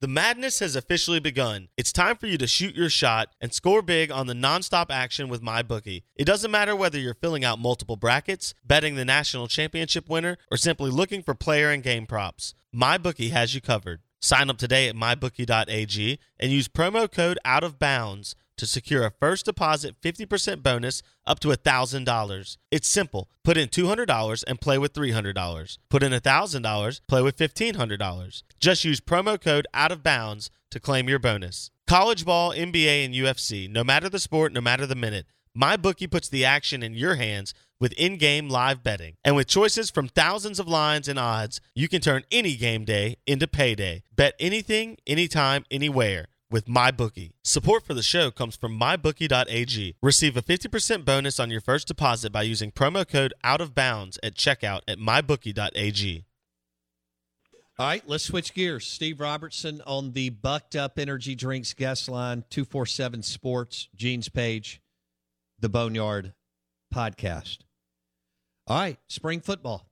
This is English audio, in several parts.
The madness has officially begun. It's time for you to shoot your shot and score big on the nonstop action with MyBookie. It doesn't matter whether you're filling out multiple brackets, betting the national championship winner, or simply looking for player and game props. MyBookie has you covered. Sign up today at mybookie.ag and use promo code out of bounds to secure a first deposit 50% bonus up to $1,000. It's simple. Put in $200 and play with $300. Put in $1,000, play with $1,500. Just use promo code out of bounds to claim your bonus. College ball, NBA, and UFC, no matter the sport, no matter the minute, MyBookie puts the action in your hands with in-game live betting. And with choices from thousands of lines and odds, you can turn any game day into payday. Bet anything, anytime, anywhere with MyBookie. Support for the show comes from MyBookie.ag. Receive a 50% bonus on your first deposit by using promo code Out of Bounds at checkout at MyBookie.ag. All right, let's switch gears. Steve Robertson on the Bucked Up Energy Drinks guest line, 247 Sports, Gene's page, the Boneyard podcast. All right, spring football.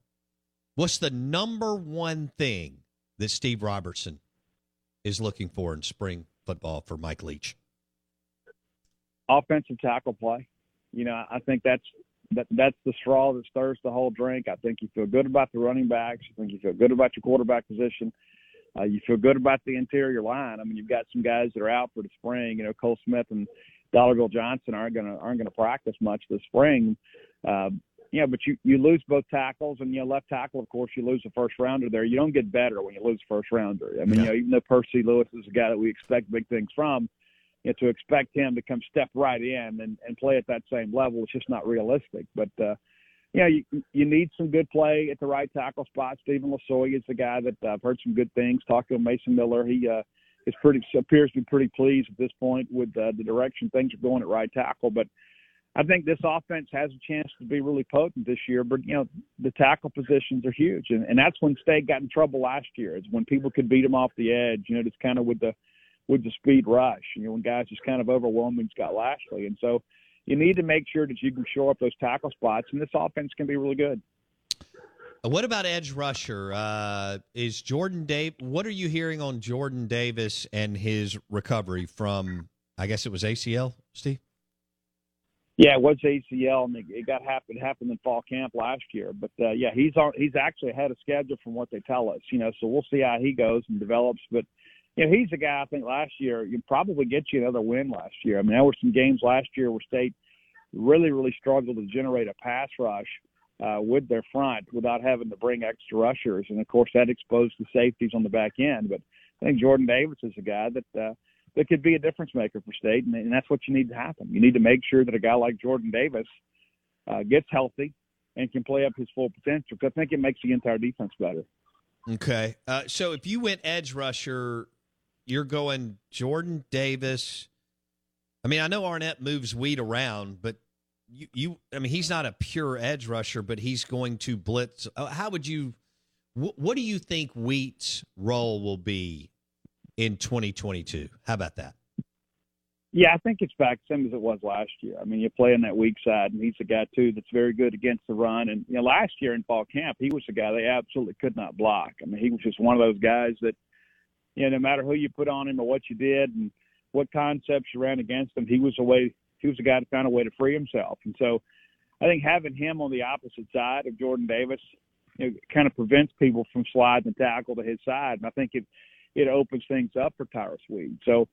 What's the number one thing that Steve Robertson is looking for in spring football for Mike Leach? Offensive tackle play. You know, I think that's that that's the straw that stirs the whole drink. I think you feel good about the running backs. I think you feel good about your quarterback position. Uh, you feel good about the interior line. I mean, you've got some guys that are out for the spring. You know, Cole Smith and Donegal Johnson aren't gonna aren't gonna practice much this spring. Uh, you know, but you you lose both tackles, and you know, left tackle, of course, you lose the first rounder there. You don't get better when you lose first rounder. I mean, yeah. you know, even though Percy Lewis is a guy that we expect big things from, you know, to expect him to come step right in and and play at that same level, it's just not realistic. But uh, you know, you you need some good play at the right tackle spot. Steven Losoya is the guy that uh, I've heard some good things. Talked to Mason Miller. He uh, is pretty appears to be pretty pleased at this point with uh, the direction things are going at right tackle, but I think this offense has a chance to be really potent this year, but you know the tackle positions are huge, and, and that's when State got in trouble last year. It's when people could beat them off the edge. You know, just kind of with the with the speed rush. You know, when guys just kind of overwhelming Scott Lashley, and so you need to make sure that you can show up those tackle spots, and this offense can be really good. What about edge rusher? Uh, is Jordan Dave? What are you hearing on Jordan Davis and his recovery from? I guess it was ACL, Steve. Yeah, it was ACL, and it got happened happened in fall camp last year. But uh, yeah, he's on, he's actually ahead of schedule from what they tell us. You know, so we'll see how he goes and develops. But you know, he's a guy I think last year you probably get you another win last year. I mean, there were some games last year where State really really struggled to generate a pass rush uh, with their front without having to bring extra rushers, and of course that exposed the safeties on the back end. But I think Jordan Davis is a guy that. Uh, that could be a difference maker for state, and, and that's what you need to happen. You need to make sure that a guy like Jordan Davis uh, gets healthy and can play up his full potential. Because I think it makes the entire defense better. Okay, uh, so if you went edge rusher, you're going Jordan Davis. I mean, I know Arnett moves Wheat around, but you, you, I mean, he's not a pure edge rusher, but he's going to blitz. Uh, how would you? Wh- what do you think Wheat's role will be in 2022. How about that? Yeah, I think it's back same as it was last year. I mean, you play on that weak side, and he's a guy too that's very good against the run. And you know, last year in fall camp, he was a guy they absolutely could not block. I mean, he was just one of those guys that, you know, no matter who you put on him or what you did and what concepts you ran against him, he was a way. He was a guy to find a way to free himself. And so, I think having him on the opposite side of Jordan Davis, you know, kind of prevents people from sliding the tackle to his side. And I think it it opens things up for Tyrus Wheat. So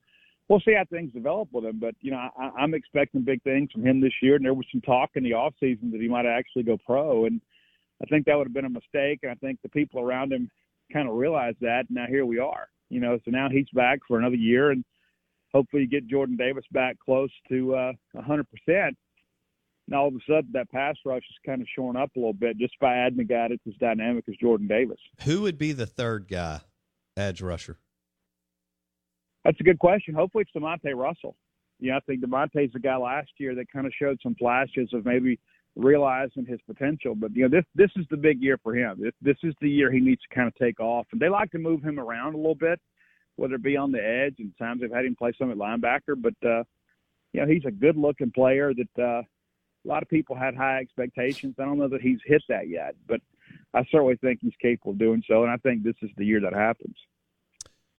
we'll see how things develop with him. But you know, I, I'm expecting big things from him this year. And there was some talk in the off season that he might actually go pro, and I think that would have been a mistake. And I think the people around him kind of realized that. And now here we are. You know, so now he's back for another year, and hopefully you get Jordan Davis back close to uh, 100%. Now all of a sudden that pass rush is kind of shorn up a little bit just by adding a guy that's as dynamic as Jordan Davis. Who would be the third guy, edge rusher? That's a good question. Hopefully it's Demonte Russell. You know, I think Demonte's the guy last year that kind of showed some flashes of maybe realizing his potential. But you know, this this is the big year for him. This this is the year he needs to kind of take off. And they like to move him around a little bit, whether it be on the edge and times they've had him play some at linebacker. But uh, you know, he's a good looking player that uh, a lot of people had high expectations. I don't know that he's hit that yet, but I certainly think he's capable of doing so. And I think this is the year that happens.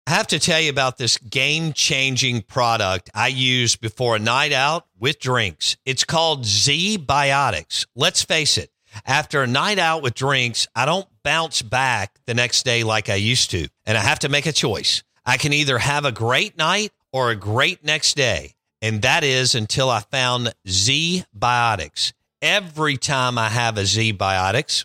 I have to tell you about this game changing product I use before a night out with drinks. It's called ZBiotics. Let's face it, after a night out with drinks, I don't bounce back the next day like I used to. And I have to make a choice. I can either have a great night or a great next day. And that is until I found Z Biotics. Every time I have a ZBiotics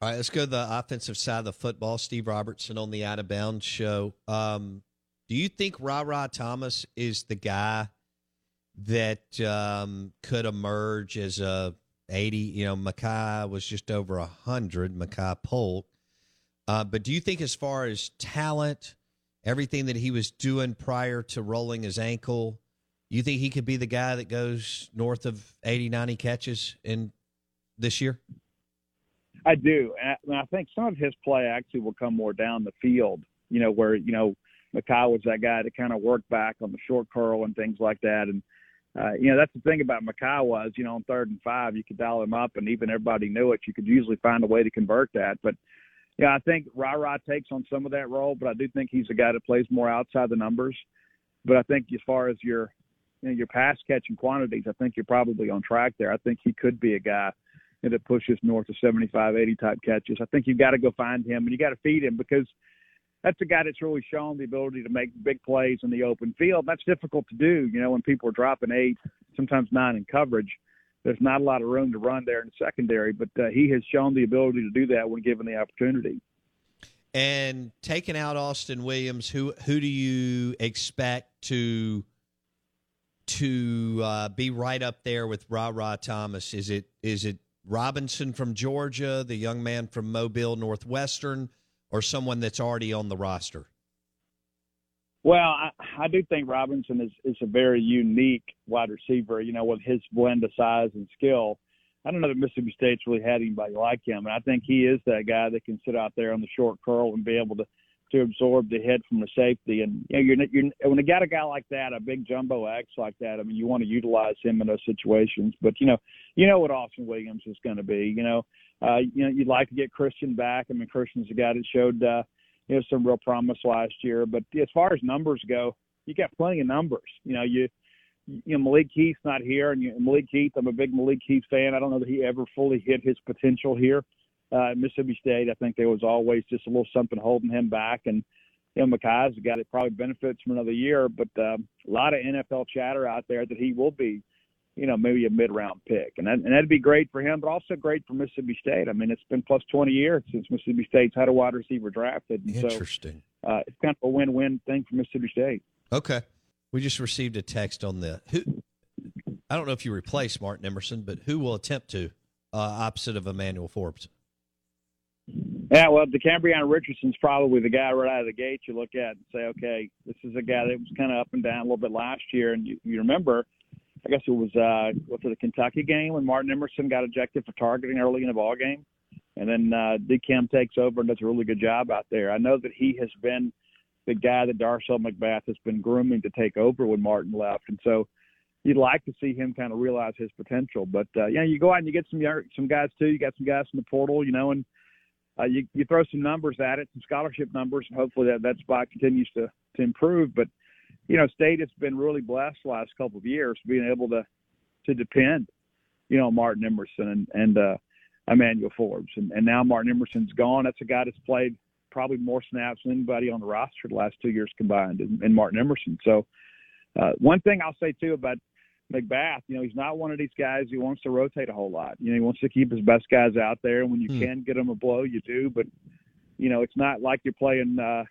All right, let's go to the offensive side of the football. Steve Robertson on the Out of Bounds show. Um, do you think Rara Thomas is the guy that um, could emerge as a 80. You know, Makai was just over 100, Makai Polk. Uh, but do you think, as far as talent, everything that he was doing prior to rolling his ankle, you think he could be the guy that goes north of 80, 90 catches in this year? I do. And I think some of his play actually will come more down the field, you know, where, you know, Makai was that guy that kind of worked back on the short curl and things like that. And, uh, you know, that's the thing about Makai was, you know, on third and five, you could dial him up, and even everybody knew it. You could usually find a way to convert that. But, yeah, I think Rara takes on some of that role, but I do think he's a guy that plays more outside the numbers. But I think as far as your, you know, your pass catching quantities, I think you're probably on track there. I think he could be a guy that pushes north of 75, 80 type catches. I think you've got to go find him and you got to feed him because – that's a guy that's really shown the ability to make big plays in the open field. That's difficult to do, you know, when people are dropping eight, sometimes nine in coverage. There's not a lot of room to run there in the secondary, but uh, he has shown the ability to do that when given the opportunity. And taking out Austin Williams, who who do you expect to to uh, be right up there with Rara Thomas? Is it is it Robinson from Georgia, the young man from Mobile Northwestern? or someone that's already on the roster? Well, I, I do think Robinson is, is a very unique wide receiver, you know, with his blend of size and skill. I don't know that Mississippi State's really had anybody like him, and I think he is that guy that can sit out there on the short curl and be able to to absorb the hit from the safety. And you know, you're, you're when you got a guy like that, a big jumbo X like that, I mean, you want to utilize him in those situations. But you know, you know what Austin Williams is going to be. You know, uh, you know, you'd like to get Christian back. I mean, Christian's a guy that showed, uh, you know, some real promise last year. But as far as numbers go, you got plenty of numbers. You know, you, you know, Malik Heath's not here, and you, Malik Heath, I'm a big Malik Heath fan. I don't know that he ever fully hit his potential here uh, at Mississippi State. I think there was always just a little something holding him back, and you know, Makai's a guy that probably benefits from another year. But um, a lot of NFL chatter out there that he will be you know, maybe a mid round pick. And, that, and that'd be great for him, but also great for Mississippi State. I mean, it's been plus 20 years since Mississippi State's had a wide receiver drafted. And Interesting. So, uh, it's kind of a win win thing for Mississippi State. Okay. We just received a text on the who. I don't know if you replace Martin Emerson, but who will attempt to uh, opposite of Emmanuel Forbes? Yeah, well, Decamerion Richardson's probably the guy right out of the gate you look at and say, okay, this is a guy that was kind of up and down a little bit last year. And you, you remember, I guess it was uh, was it the Kentucky game when Martin Emerson got ejected for targeting early in the ball game, and then uh, DeCam takes over and does a really good job out there. I know that he has been the guy that Darcel McBath has been grooming to take over when Martin left, and so you'd like to see him kind of realize his potential. But uh, yeah, you go out and you get some some guys too. You got some guys in the portal, you know, and uh, you you throw some numbers at it, some scholarship numbers, and hopefully that that spot continues to to improve. But you know, State has been really blessed the last couple of years being able to to depend, you know, Martin Emerson and and uh, Emmanuel Forbes, and, and now Martin Emerson's gone. That's a guy that's played probably more snaps than anybody on the roster the last two years combined, and, and Martin Emerson. So, uh, one thing I'll say too about McBath, you know, he's not one of these guys who wants to rotate a whole lot. You know, he wants to keep his best guys out there. And when you hmm. can get them a blow, you do. But, you know, it's not like you're playing, uh,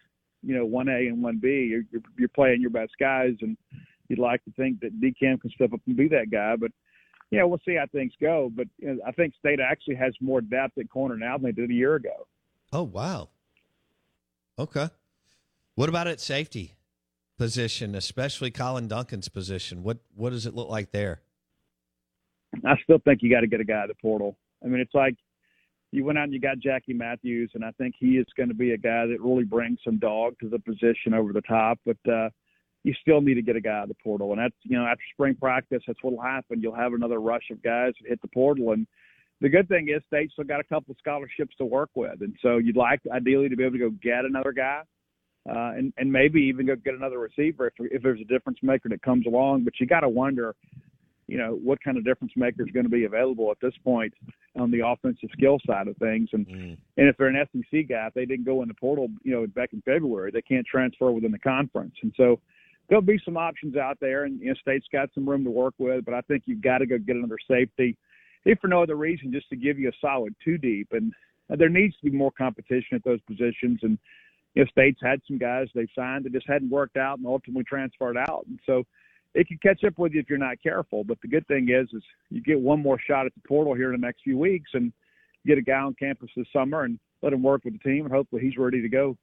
you know, 1A and 1B. You're, you're, you're playing your best guys. And you'd like to think that DeCam can step up and be that guy. But, you know, we'll see how things go. But you know, I think State actually has more depth at corner now than they did a year ago. Oh, wow. Okay. What about at safety? Position, especially Colin Duncan's position? What what does it look like there? I still think you got to get a guy at the portal. I mean, it's like you went out and you got Jackie Matthews, and I think he is going to be a guy that really brings some dog to the position over the top. But uh, you still need to get a guy at the portal, and that's you know after spring practice, that's what'll happen. You'll have another rush of guys that hit the portal, and the good thing is State still got a couple of scholarships to work with, and so you'd like ideally to be able to go get another guy uh, and and maybe even go get another receiver if if there's a difference maker that comes along. But you got to wonder, you know, what kind of difference maker is going to be available at this point on the offensive skill side of things. And mm. and if they're an SEC guy, if they didn't go in the portal, you know, back in February, they can't transfer within the conference. And so there'll be some options out there, and you know, State's got some room to work with. But I think you've got to go get another safety, if for no other reason, just to give you a solid two deep. And there needs to be more competition at those positions and you know, State's had some guys they've signed that just hadn't worked out and ultimately transferred out. And so it can catch up with you if you're not careful. But the good thing is, is you get one more shot at the portal here in the next few weeks and get a guy on campus this summer and let him work with the team, and hopefully he's ready to go